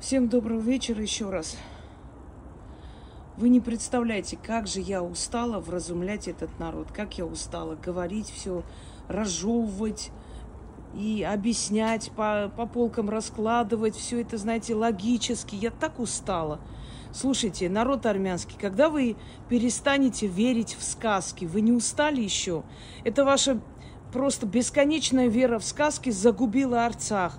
Всем доброго вечера еще раз. Вы не представляете, как же я устала вразумлять этот народ, как я устала говорить все, разжевывать и объяснять, по, по полкам раскладывать, все это, знаете, логически. Я так устала. Слушайте, народ армянский, когда вы перестанете верить в сказки, вы не устали еще? Это ваша просто бесконечная вера в сказки загубила Арцах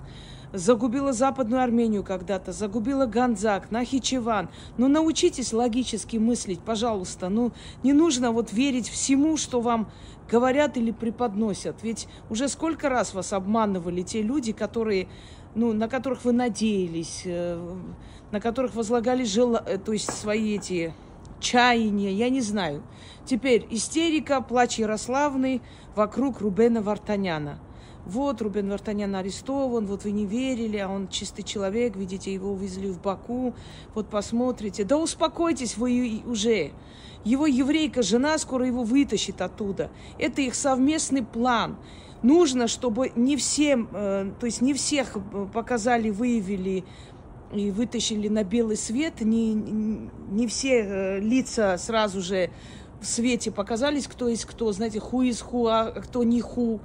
загубила Западную Армению когда-то, загубила Ганзак, Нахичеван. Ну, научитесь логически мыслить, пожалуйста. Ну, не нужно вот верить всему, что вам говорят или преподносят. Ведь уже сколько раз вас обманывали те люди, которые, ну, на которых вы надеялись, э, на которых возлагали жел... Э, то есть свои эти чаяния, я не знаю. Теперь истерика, плач Ярославный вокруг Рубена Вартаняна – вот Рубен Вартанян арестован, вот вы не верили, а он чистый человек, видите, его увезли в Баку, вот посмотрите. Да успокойтесь вы уже. Его еврейка, жена скоро его вытащит оттуда. Это их совместный план. Нужно, чтобы не всем, э, то есть не всех показали, выявили и вытащили на белый свет, не, не все э, лица сразу же в свете показались, кто есть кто, знаете, ху из ху, а кто не ху.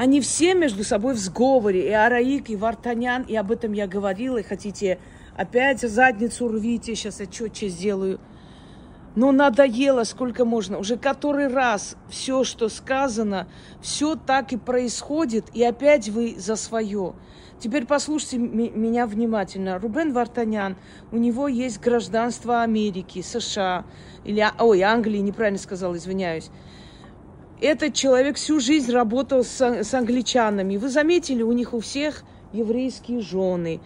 Они все между собой в сговоре. И Араик, и Вартанян, и об этом я говорила. И хотите опять задницу рвите, сейчас я четче сделаю. Но надоело, сколько можно. Уже который раз все, что сказано, все так и происходит, и опять вы за свое. Теперь послушайте меня внимательно. Рубен Вартанян, у него есть гражданство Америки, США, или, ой, Англии, неправильно сказала, извиняюсь. Этот человек всю жизнь работал с, с англичанами. Вы заметили, у них у всех еврейские жены.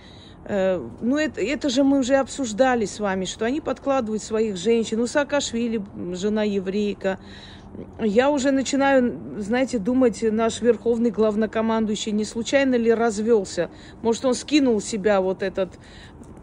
Э, ну, это, это же мы уже обсуждали с вами, что они подкладывают своих женщин. У Саакашвили жена еврейка. Я уже начинаю, знаете, думать, наш верховный главнокомандующий не случайно ли развелся? Может, он скинул себя вот этот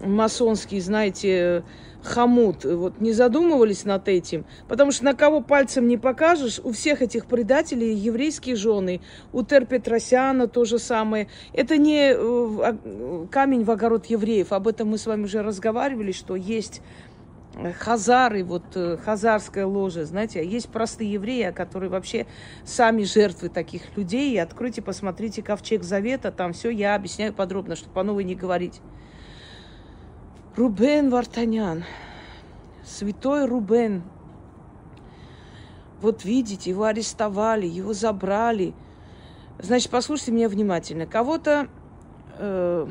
масонский, знаете, хомут. Вот не задумывались над этим? Потому что на кого пальцем не покажешь, у всех этих предателей еврейские жены. У Тер Петросяна то же самое. Это не э, а, камень в огород евреев. Об этом мы с вами уже разговаривали, что есть э, хазары, вот э, хазарская ложа, знаете, а есть простые евреи, которые вообще сами жертвы таких людей. Откройте, посмотрите Ковчег Завета, там все я объясняю подробно, чтобы по новой не говорить. Рубен Вартанян, святой Рубен. Вот видите, его арестовали, его забрали. Значит, послушайте меня внимательно. Кого-то э,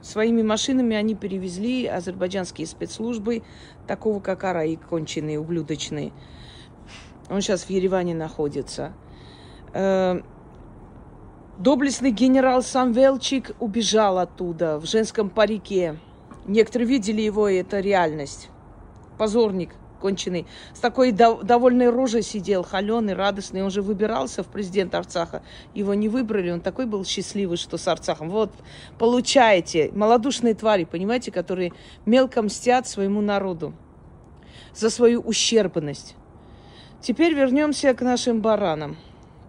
своими машинами они перевезли азербайджанские спецслужбы, такого как Араи, конченые, ублюдочные. Он сейчас в Ереване находится. Э, доблестный генерал Самвелчик убежал оттуда в женском парике. Некоторые видели его, и это реальность. Позорник конченый. С такой дов- довольной рожей сидел, холеный, радостный. Он же выбирался в президент Арцаха. Его не выбрали, он такой был счастливый, что с Арцахом. Вот, получаете. Малодушные твари, понимаете, которые мелко мстят своему народу за свою ущербность. Теперь вернемся к нашим баранам.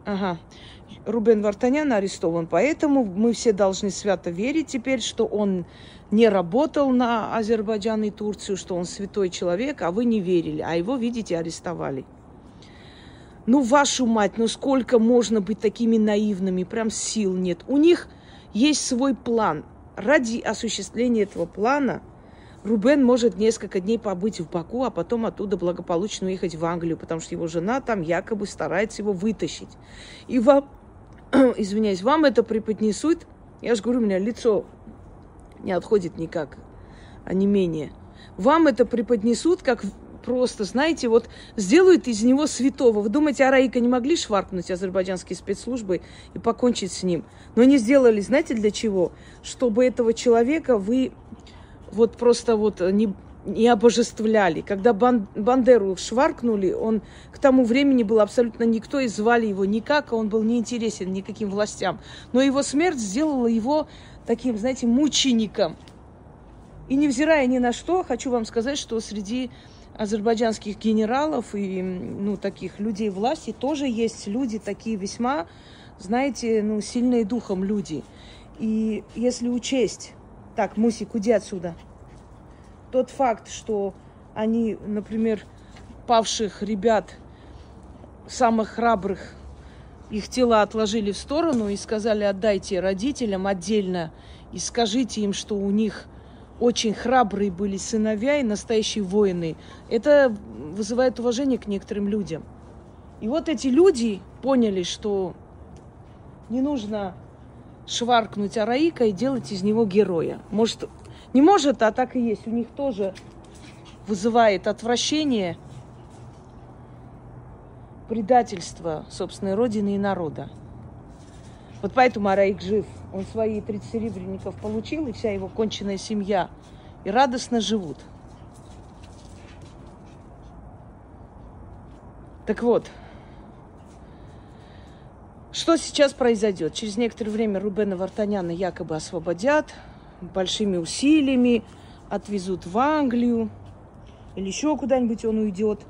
Ага. Рубен Вартанян арестован, поэтому мы все должны свято верить теперь, что он не работал на Азербайджан и Турцию, что он святой человек, а вы не верили, а его, видите, арестовали. Ну, вашу мать, ну сколько можно быть такими наивными, прям сил нет. У них есть свой план. Ради осуществления этого плана Рубен может несколько дней побыть в Баку, а потом оттуда благополучно уехать в Англию, потому что его жена там якобы старается его вытащить. И вам, извиняюсь, вам это преподнесут, я же говорю, у меня лицо не отходит никак, а не менее. Вам это преподнесут как просто, знаете, вот сделают из него святого. Вы думаете, Араика не могли шваркнуть азербайджанские спецслужбы и покончить с ним? Но они сделали, знаете, для чего? Чтобы этого человека вы вот просто вот не, не обожествляли. Когда Бан, Бандеру шваркнули, он к тому времени был абсолютно никто, и звали его никак, а он был неинтересен никаким властям. Но его смерть сделала его таким, знаете, мучеником. И невзирая ни на что, хочу вам сказать, что среди азербайджанских генералов и ну, таких людей власти тоже есть люди такие весьма, знаете, ну, сильные духом люди. И если учесть, так, Мусик, уйди отсюда, тот факт, что они, например, павших ребят, самых храбрых, их тела отложили в сторону и сказали, отдайте родителям отдельно и скажите им, что у них очень храбрые были сыновья и настоящие воины. Это вызывает уважение к некоторым людям. И вот эти люди поняли, что не нужно шваркнуть Араика и делать из него героя. Может, не может, а так и есть. У них тоже вызывает отвращение предательство собственной родины и народа. Вот поэтому Араик жив. Он свои 30 серебряников получил, и вся его конченная семья. И радостно живут. Так вот, что сейчас произойдет? Через некоторое время Рубена Вартаняна якобы освободят большими усилиями, отвезут в Англию или еще куда-нибудь он уйдет.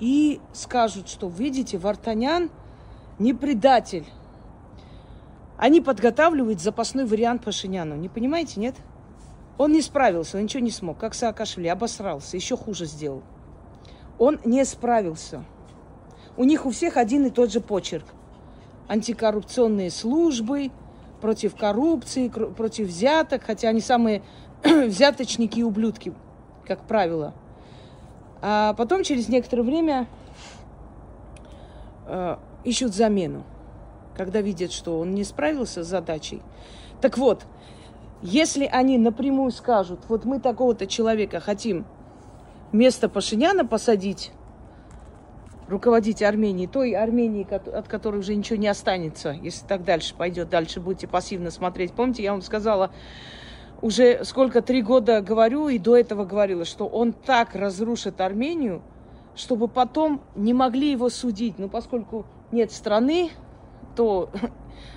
И скажут, что, видите, Вартанян не предатель. Они подготавливают запасной вариант Пашиняну. Не понимаете, нет? Он не справился, он ничего не смог. Как Саакашвили, обосрался, еще хуже сделал. Он не справился. У них у всех один и тот же почерк. Антикоррупционные службы, против коррупции, против взяток, хотя они самые взяточники и ублюдки, как правило. А потом через некоторое время э, ищут замену когда видят, что он не справился с задачей. Так вот, если они напрямую скажут, вот мы такого-то человека хотим вместо Пашиняна посадить, руководить Арменией, той Армении, от которой уже ничего не останется, если так дальше пойдет, дальше будете пассивно смотреть. Помните, я вам сказала, уже сколько, три года говорю и до этого говорила, что он так разрушит Армению, чтобы потом не могли его судить. Но поскольку нет страны, то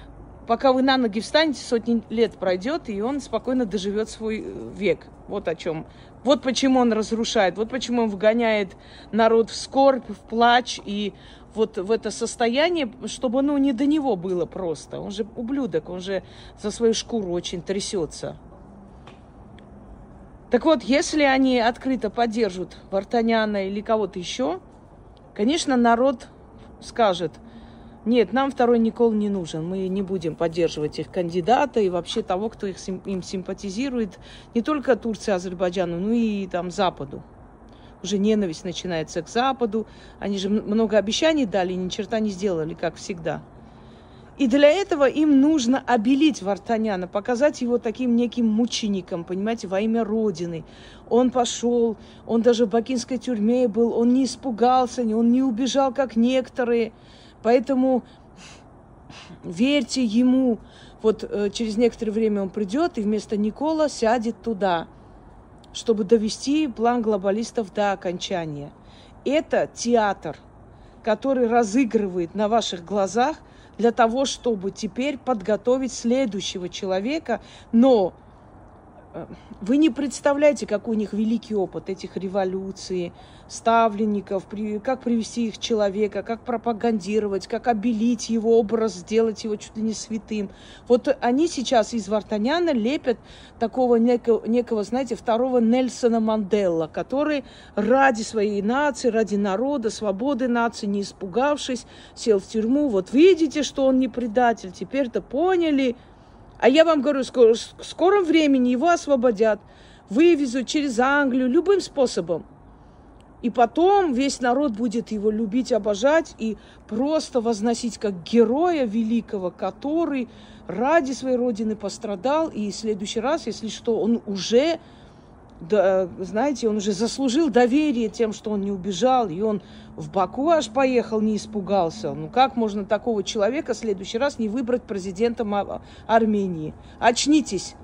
пока вы на ноги встанете, сотни лет пройдет, и он спокойно доживет свой э, век. Вот о чем. Вот почему он разрушает, вот почему он вгоняет народ в скорбь, в плач и вот в это состояние, чтобы ну, не до него было просто. Он же ублюдок, он же за свою шкуру очень трясется. Так вот, если они открыто поддержат Вартаняна или кого-то еще, конечно, народ скажет – нет, нам второй Никол не нужен. Мы не будем поддерживать их кандидата и вообще того, кто их, им симпатизирует. Не только Турции, Азербайджану, но и там Западу. Уже ненависть начинается к Западу. Они же много обещаний дали, ни черта не сделали, как всегда. И для этого им нужно обелить Вартаняна, показать его таким неким мучеником, понимаете, во имя Родины. Он пошел, он даже в бакинской тюрьме был, он не испугался, он не убежал, как некоторые. Поэтому верьте ему. Вот э, через некоторое время он придет и вместо Никола сядет туда, чтобы довести план глобалистов до окончания. Это театр, который разыгрывает на ваших глазах для того, чтобы теперь подготовить следующего человека, но вы не представляете, какой у них великий опыт этих революций, ставленников, как привести их человека, как пропагандировать, как обелить его образ, сделать его чуть ли не святым. Вот они сейчас из Вартаняна лепят такого некого, некого знаете, второго Нельсона Манделла, который ради своей нации, ради народа, свободы нации, не испугавшись, сел в тюрьму. Вот видите, что он не предатель, теперь-то поняли – а я вам говорю, скоро, в скором времени его освободят, вывезут через Англию, любым способом. И потом весь народ будет его любить, обожать и просто возносить как героя великого, который ради своей родины пострадал. И в следующий раз, если что, он уже да, знаете, он уже заслужил доверие тем, что он не убежал, и он в Баку аж поехал, не испугался. Ну как можно такого человека в следующий раз не выбрать президентом Армении? Очнитесь!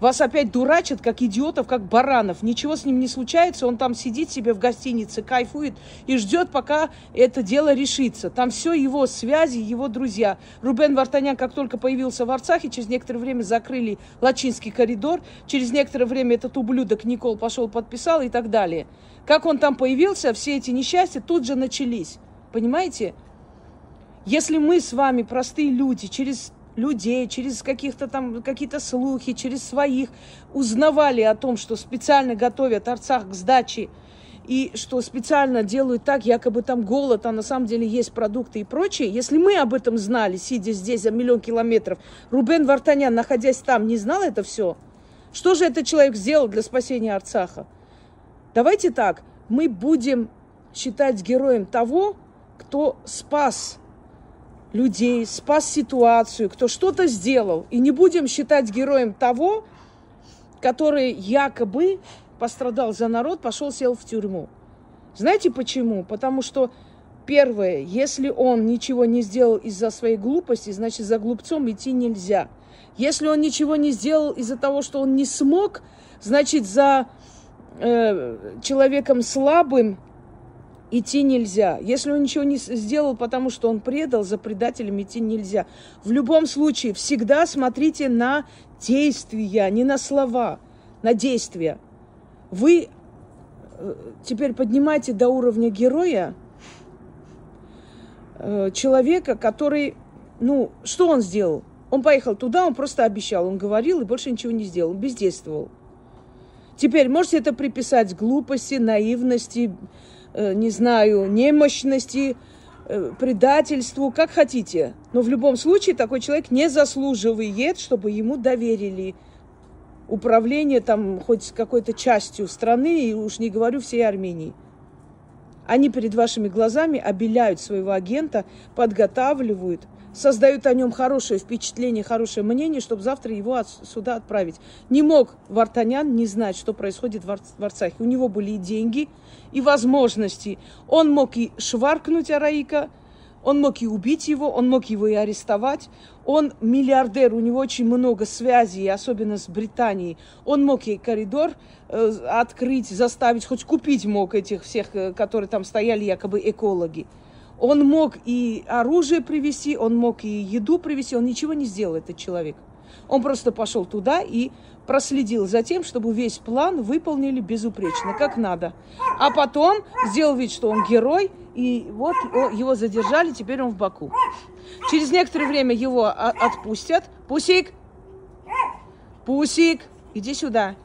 Вас опять дурачат, как идиотов, как баранов. Ничего с ним не случается, он там сидит себе в гостинице, кайфует и ждет, пока это дело решится. Там все его связи, его друзья. Рубен Вартанян, как только появился в Арцахе, через некоторое время закрыли Лачинский коридор. Через некоторое время этот ублюдок Никол пошел, подписал и так далее. Как он там появился, все эти несчастья тут же начались. Понимаете? Если мы с вами, простые люди, через людей, через каких-то там какие-то слухи, через своих узнавали о том, что специально готовят Арцах к сдаче и что специально делают так, якобы там голод, а на самом деле есть продукты и прочее, если мы об этом знали, сидя здесь за миллион километров, Рубен Вартанян, находясь там, не знал это все, что же этот человек сделал для спасения Арцаха? Давайте так, мы будем считать героем того, кто спас людей, спас ситуацию, кто что-то сделал. И не будем считать героем того, который якобы пострадал за народ, пошел, сел в тюрьму. Знаете почему? Потому что, первое, если он ничего не сделал из-за своей глупости, значит, за глупцом идти нельзя. Если он ничего не сделал из-за того, что он не смог, значит, за э, человеком слабым идти нельзя. Если он ничего не сделал, потому что он предал, за предателем идти нельзя. В любом случае, всегда смотрите на действия, не на слова, на действия. Вы э, теперь поднимаете до уровня героя э, человека, который, ну, что он сделал? Он поехал туда, он просто обещал, он говорил и больше ничего не сделал, он бездействовал. Теперь можете это приписать глупости, наивности, не знаю, немощности, предательству, как хотите. Но в любом случае такой человек не заслуживает, чтобы ему доверили управление там хоть какой-то частью страны, и уж не говорю всей Армении. Они перед вашими глазами обеляют своего агента, подготавливают, создают о нем хорошее впечатление, хорошее мнение, чтобы завтра его от, сюда отправить. Не мог Вартанян не знать, что происходит в, Ар, в Арцахе. У него были и деньги, и возможности. Он мог и шваркнуть Араика, он мог и убить его, он мог его и арестовать. Он миллиардер, у него очень много связей, особенно с Британией. Он мог ей коридор э, открыть, заставить, хоть купить мог этих всех, э, которые там стояли, якобы экологи. Он мог и оружие привезти, он мог и еду привезти, он ничего не сделал, этот человек. Он просто пошел туда и проследил за тем, чтобы весь план выполнили безупречно, как надо. А потом сделал вид, что он герой, и вот его задержали, теперь он в Баку. Через некоторое время его отпустят. Пусик! Пусик! Иди сюда.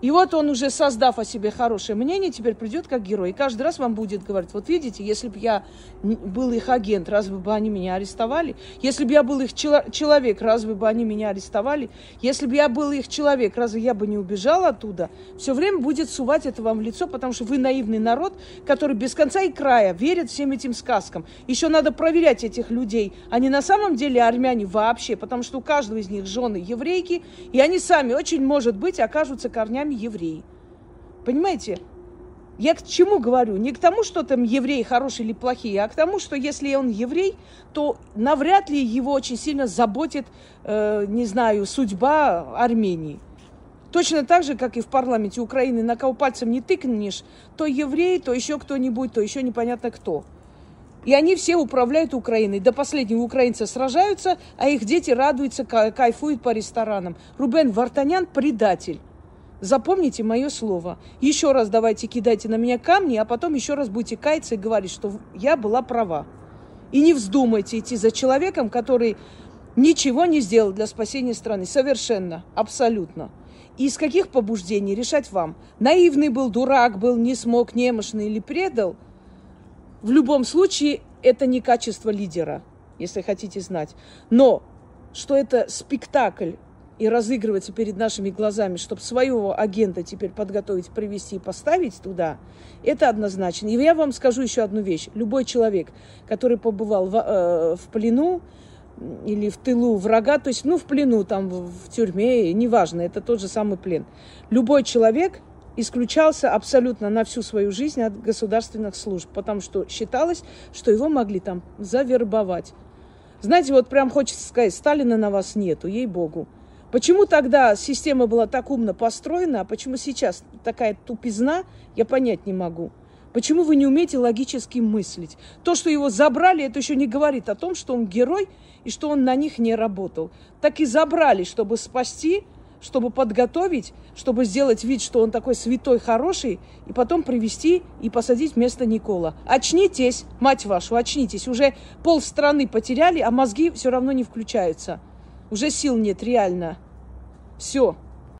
И вот он уже создав о себе хорошее мнение, теперь придет как герой. И каждый раз вам будет говорить, вот видите, если бы я был их агент, разве бы они меня арестовали? Если бы я был их человек, разве бы они меня арестовали? Если бы я был их человек, разве я бы не убежал оттуда? Все время будет сувать это вам в лицо, потому что вы наивный народ, который без конца и края верит всем этим сказкам. Еще надо проверять этих людей. Они на самом деле армяне вообще, потому что у каждого из них жены еврейки, и они сами очень, может быть, окажутся корнями сами евреи. Понимаете? Я к чему говорю? Не к тому, что там евреи хорошие или плохие, а к тому, что если он еврей, то навряд ли его очень сильно заботит, э, не знаю, судьба Армении. Точно так же, как и в парламенте Украины, на кого пальцем не тыкнешь, то еврей, то еще кто-нибудь, то еще непонятно кто. И они все управляют Украиной. До последнего украинцы сражаются, а их дети радуются, кайфуют по ресторанам. Рубен Вартанян – предатель. Запомните мое слово. Еще раз давайте кидайте на меня камни, а потом еще раз будете каяться и говорить, что я была права. И не вздумайте идти за человеком, который ничего не сделал для спасения страны. Совершенно, абсолютно. И из каких побуждений решать вам? Наивный был, дурак был, не смог, немощный или предал? В любом случае, это не качество лидера, если хотите знать. Но что это спектакль, и разыгрывается перед нашими глазами, чтобы своего агента теперь подготовить, привести и поставить туда, это однозначно. И я вам скажу еще одну вещь. Любой человек, который побывал в, э, в плену или в тылу врага, то есть, ну, в плену, там, в, тюрьме, неважно, это тот же самый плен. Любой человек исключался абсолютно на всю свою жизнь от государственных служб, потому что считалось, что его могли там завербовать. Знаете, вот прям хочется сказать, Сталина на вас нету, ей-богу. Почему тогда система была так умно построена, а почему сейчас такая тупизна, я понять не могу. Почему вы не умеете логически мыслить? То, что его забрали, это еще не говорит о том, что он герой и что он на них не работал. Так и забрали, чтобы спасти чтобы подготовить, чтобы сделать вид, что он такой святой, хороший, и потом привести и посадить вместо Никола. Очнитесь, мать вашу, очнитесь. Уже пол страны потеряли, а мозги все равно не включаются. Уже сил нет, реально. Все.